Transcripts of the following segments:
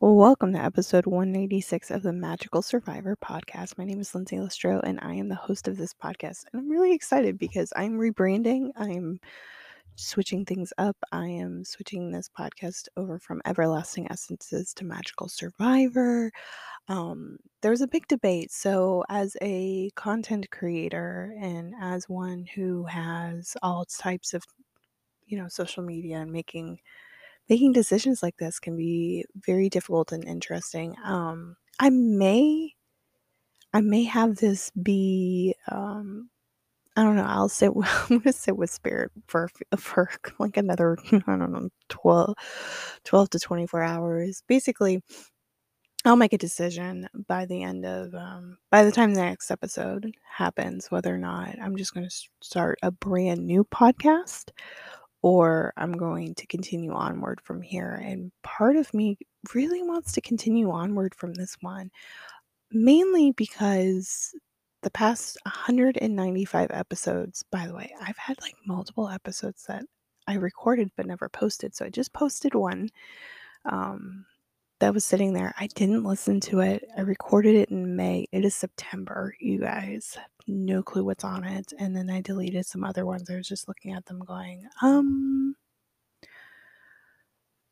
Well, welcome to episode 186 of the Magical Survivor podcast. My name is Lindsay Lestro, and I am the host of this podcast. And I'm really excited because I'm rebranding. I'm switching things up. I am switching this podcast over from Everlasting Essences to Magical Survivor. Um, there was a big debate. So, as a content creator and as one who has all types of, you know, social media and making making decisions like this can be very difficult and interesting. Um, I may, I may have this be, um, I don't know. I'll sit. I'm gonna sit with spirit for for like another, I don't know, 12, 12 to twenty four hours. Basically, I'll make a decision by the end of um, by the time the next episode happens whether or not I'm just going to start a brand new podcast or I'm going to continue onward from here. And part of me really wants to continue onward from this one, mainly because the past 195 episodes, by the way, I've had like multiple episodes that I recorded but never posted. So I just posted one um, that was sitting there. I didn't listen to it. I recorded it in May. It is September, you guys. No clue what's on it. And then I deleted some other ones. I was just looking at them going, um,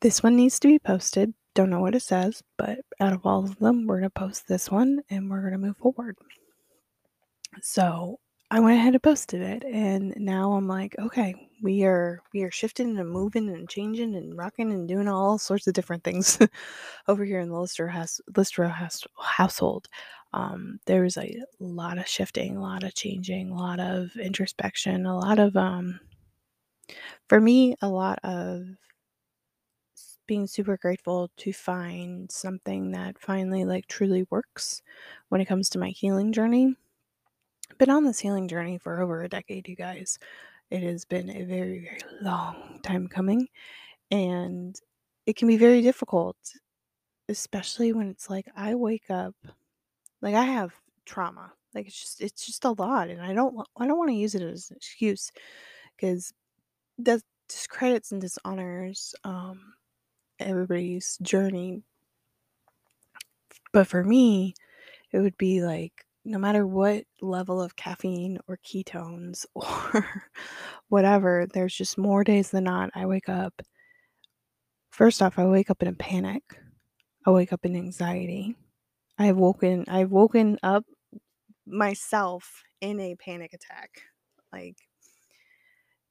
this one needs to be posted. Don't know what it says, but out of all of them, we're going to post this one and we're going to move forward. So I went ahead and posted it. And now I'm like, okay, we are we are shifting and moving and changing and rocking and doing all sorts of different things over here in the Lister house Lister house, household. Um, there's a lot of shifting, a lot of changing, a lot of introspection, a lot of um, for me, a lot of being super grateful to find something that finally like truly works when it comes to my healing journey. Been on this healing journey for over a decade, you guys. It has been a very, very long time coming, and it can be very difficult, especially when it's like I wake up, like I have trauma, like it's just it's just a lot, and I don't I don't want to use it as an excuse because that discredits and dishonors um, everybody's journey. But for me, it would be like no matter what level of caffeine or ketones or whatever, there's just more days than not I wake up. First off, I wake up in a panic. I wake up in anxiety. I have woken I've woken up myself in a panic attack. Like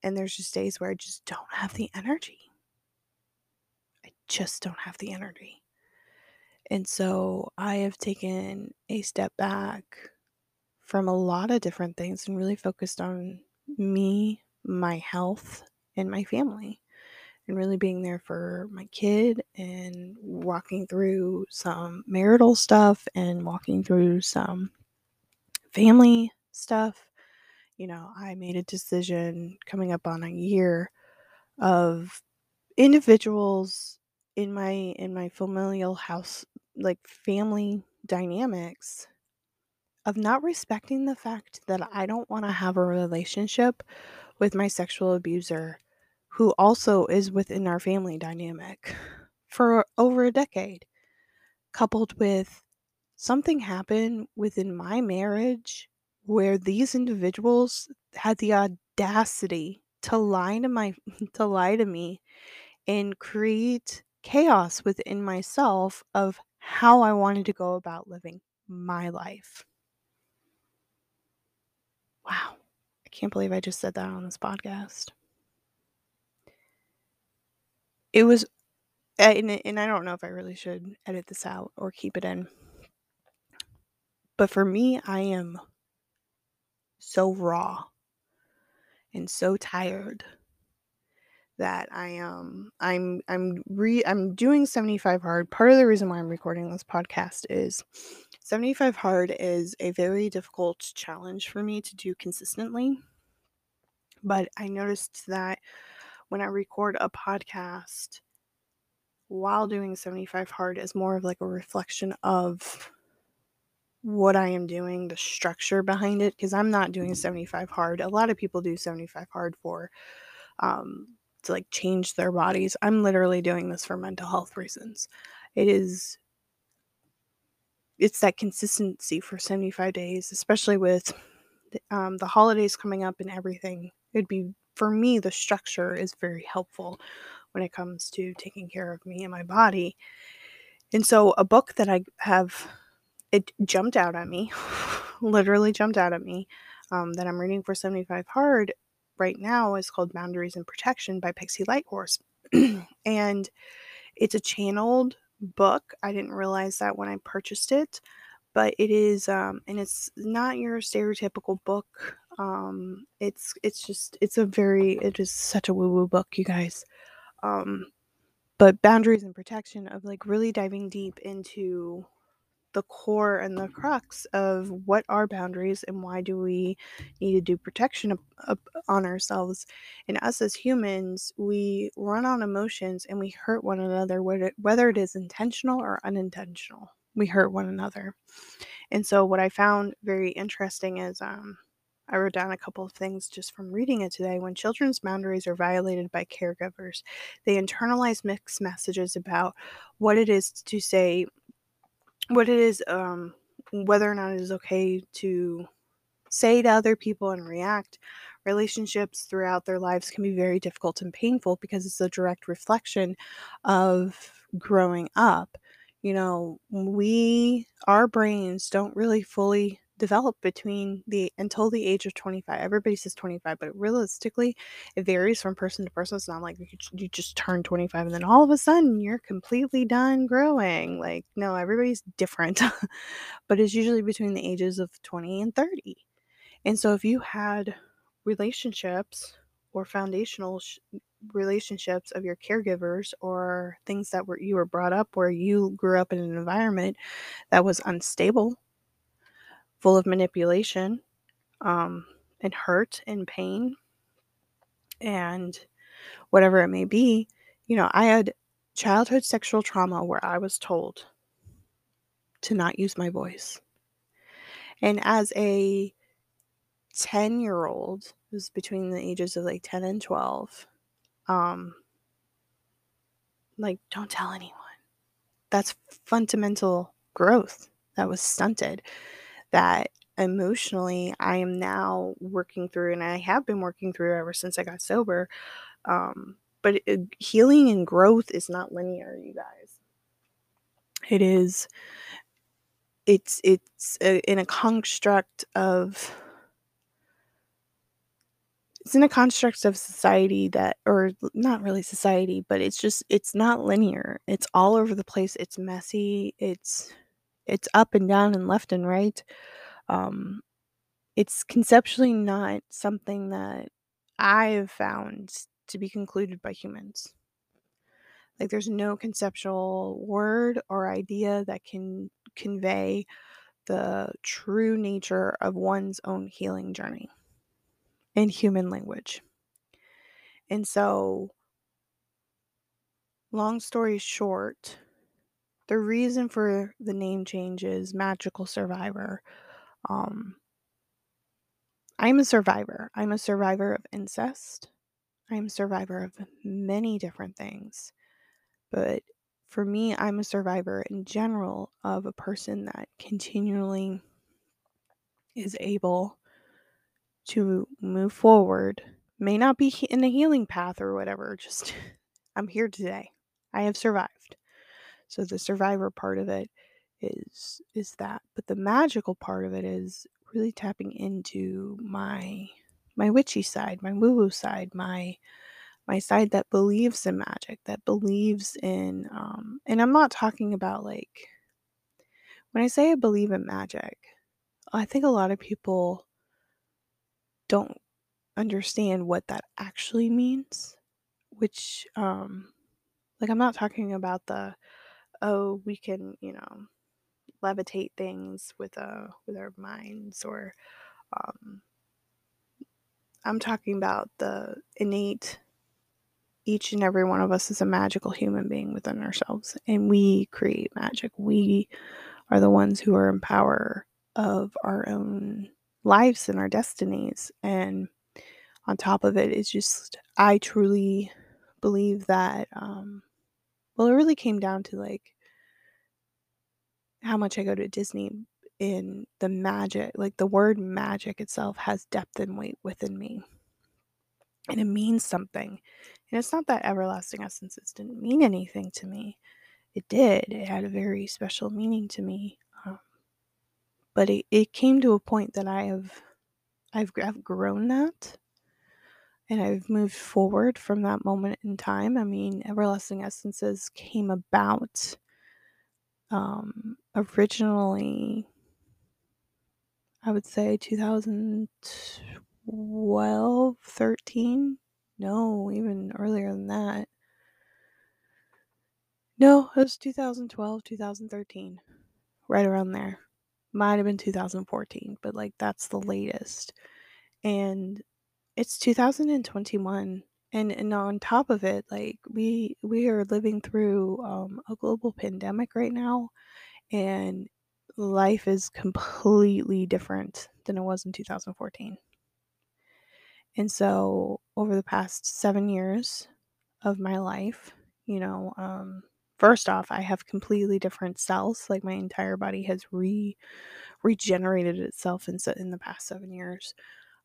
and there's just days where I just don't have the energy. I just don't have the energy. And so I have taken a step back from a lot of different things and really focused on me, my health, and my family. And really being there for my kid and walking through some marital stuff and walking through some family stuff. You know, I made a decision coming up on a year of individuals in my in my familial house like family dynamics of not respecting the fact that I don't want to have a relationship with my sexual abuser who also is within our family dynamic for over a decade coupled with something happened within my marriage where these individuals had the audacity to lie to my to lie to me and create chaos within myself of how I wanted to go about living my life. Wow. I can't believe I just said that on this podcast. It was, and, I don't know if I really should edit this out or keep it in. But for me, I am so raw and so tired that I am um, I'm I'm re I'm doing 75 hard. Part of the reason why I'm recording this podcast is 75 hard is a very difficult challenge for me to do consistently. But I noticed that when I record a podcast while doing 75 hard is more of like a reflection of what I am doing, the structure behind it, because I'm not doing 75 hard. A lot of people do 75 hard for um, to like change their bodies. I'm literally doing this for mental health reasons. it is it's that consistency for 75 days, especially with the, um, the holidays coming up and everything. It'd be for me the structure is very helpful when it comes to taking care of me and my body. And so a book that I have it jumped out at me, literally jumped out at me, um, that I'm reading for 75 hard right now is called Boundaries and Protection by Pixie Lighthorse. and it's a channeled book. I didn't realize that when I purchased it, but it is um and it's not your stereotypical book. Um it's it's just it's a very it is such a woo-woo book, you guys. Um but boundaries and protection of like really diving deep into the core and the crux of what are boundaries and why do we need to do protection up, up on ourselves and us as humans we run on emotions and we hurt one another whether, whether it is intentional or unintentional we hurt one another and so what i found very interesting is um, I wrote down a couple of things just from reading it today. When children's boundaries are violated by caregivers, they internalize mixed messages about what it is to say what it is, um, whether or not it is okay to say to other people and react. Relationships throughout their lives can be very difficult and painful because it's a direct reflection of growing up. You know, we, our brains don't really fully develop between the until the age of 25 everybody says 25 but realistically it varies from person to person it's not like you, you just turn 25 and then all of a sudden you're completely done growing. Like no everybody's different but it's usually between the ages of 20 and 30 and so if you had relationships or foundational sh- relationships of your caregivers or things that were you were brought up where you grew up in an environment that was unstable full of manipulation um, and hurt and pain and whatever it may be. You know, I had childhood sexual trauma where I was told to not use my voice. And as a 10 year old, it was between the ages of like 10 and 12, um, like, don't tell anyone. That's fundamental growth that was stunted that emotionally I am now working through, and I have been working through ever since I got sober. Um, but it, healing and growth is not linear, you guys. It is. It's it's a, in a construct of. It's in a construct of society that, or not really society, but it's just it's not linear. It's all over the place. It's messy. It's it's up and down and left and right. Um, it's conceptually not something that I have found to be concluded by humans. Like, there's no conceptual word or idea that can convey the true nature of one's own healing journey in human language. And so, long story short, the reason for the name change is magical survivor. Um, I'm a survivor. I'm a survivor of incest. I'm a survivor of many different things. But for me, I'm a survivor in general of a person that continually is able to move forward. May not be in a healing path or whatever, just I'm here today. I have survived. So the survivor part of it is is that, but the magical part of it is really tapping into my my witchy side, my woo-woo side, my my side that believes in magic, that believes in um and I'm not talking about like when I say I believe in magic, I think a lot of people don't understand what that actually means, which um like I'm not talking about the oh, we can, you know, levitate things with uh with our minds or um I'm talking about the innate each and every one of us is a magical human being within ourselves and we create magic. We are the ones who are in power of our own lives and our destinies and on top of it it's just I truly believe that um well it really came down to like how much I go to Disney in the magic, like the word magic itself has depth and weight within me. And it means something. And it's not that everlasting essences didn't mean anything to me. It did. It had a very special meaning to me. Um, but it, it came to a point that I have I've, I've grown that and I've moved forward from that moment in time. I mean, Everlasting Essences came about um, originally, I would say 2012, 13. No, even earlier than that. No, it was 2012, 2013, right around there. Might have been 2014, but like that's the latest. And it's 2021 and and on top of it like we we are living through um, a global pandemic right now and life is completely different than it was in 2014 and so over the past seven years of my life you know um, first off i have completely different cells like my entire body has re regenerated itself in, in the past seven years.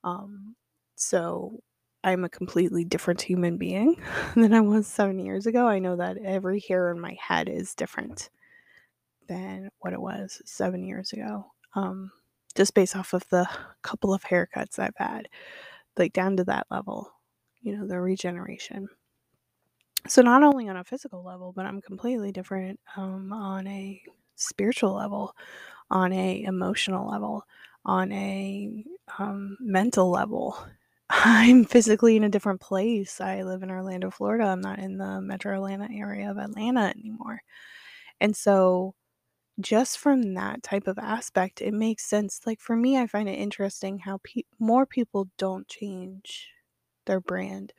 Um, so I'm a completely different human being than I was seven years ago. I know that every hair in my head is different than what it was seven years ago. Um, just based off of the couple of haircuts I've had, like down to that level, you know, the regeneration. So, not only on a physical level, but I'm completely different um, on a spiritual level, on a emotional level, on a um, mental level. I'm physically in a different place. I live in Orlando, Florida. I'm not in the metro Atlanta area of Atlanta anymore. And so, just from that type of aspect, it makes sense. Like for me, I find it interesting how pe- more people don't change their brand.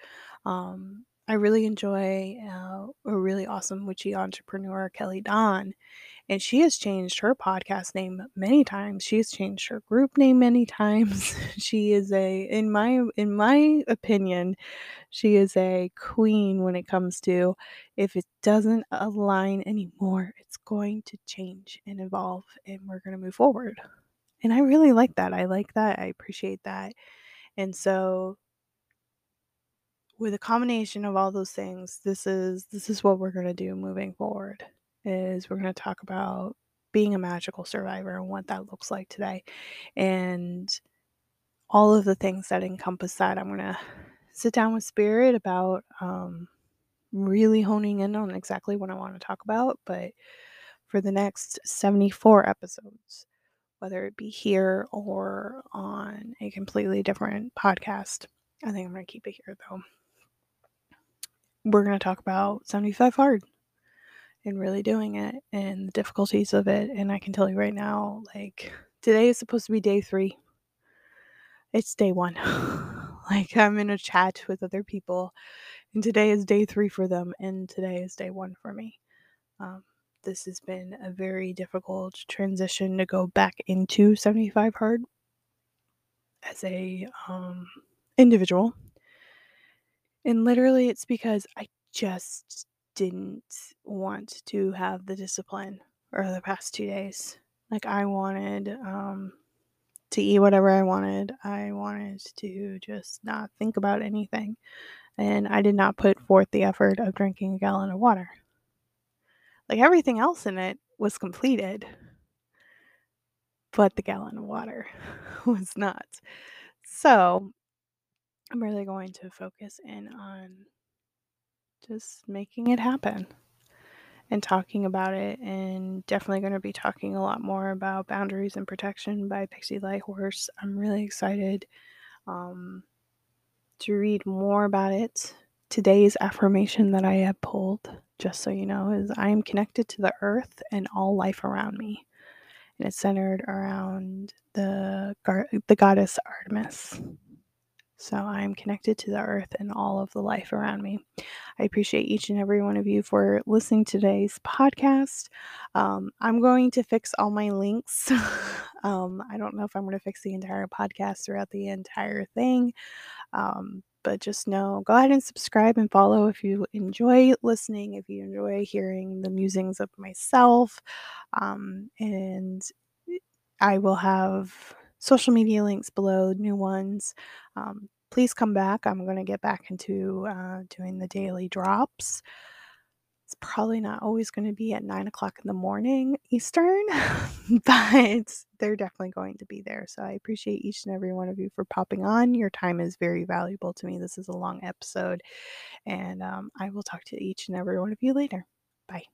Um, I really enjoy uh, a really awesome witchy entrepreneur, Kelly Don, and she has changed her podcast name many times. She has changed her group name many times. she is a in my in my opinion, she is a queen when it comes to if it doesn't align anymore, it's going to change and evolve and we're going to move forward. And I really like that. I like that. I appreciate that. And so with a combination of all those things, this is this is what we're going to do moving forward is we're going to talk about being a magical survivor and what that looks like today and all of the things that encompass that. I'm going to sit down with Spirit about um, really honing in on exactly what I want to talk about. But for the next 74 episodes, whether it be here or on a completely different podcast, I think I'm going to keep it here though. We're going to talk about 75 Hard and really doing it and the difficulties of it. And I can tell you right now, like today is supposed to be day three. It's day one. like I'm in a chat with other people, and today is day three for them, and today is day one for me. Um, this has been a very difficult transition to go back into 75 hard as a um, individual. And literally, it's because I just didn't want to have the discipline for the past two days. Like I wanted um, to eat whatever I wanted. I wanted to just not think about anything. And I did not put forth the effort of drinking a gallon of water. Like everything else in it was completed, but the gallon of water was not. So I'm really going to focus in on just making it happen and talking about it and definitely going to be talking a lot more about boundaries and protection by pixie lighthorse i'm really excited um, to read more about it. Today's affirmation that i have pulled just so you know is i am connected to the earth and all life around me. And it's centered around the the goddess artemis so I'm connected to the earth and all of the life around me. I appreciate each and every one of you for listening to today's podcast. Um, I'm going to fix all my links. um, I don't know if I'm going to fix the entire podcast throughout the entire thing. Um, but just know go ahead and subscribe and follow if you enjoy listening, if you enjoy hearing the musings of myself. Um, and I will have social media links below, new ones. Um, please come back. I'm going to get back into uh, doing the daily drops. It's probably not always going to be at nine o'clock in the morning Eastern, but they're definitely going to be there. So I appreciate each and every one of you for popping on. Your time is very valuable to me. This is a long episode, and um, I will talk to each and every one of you later. Bye.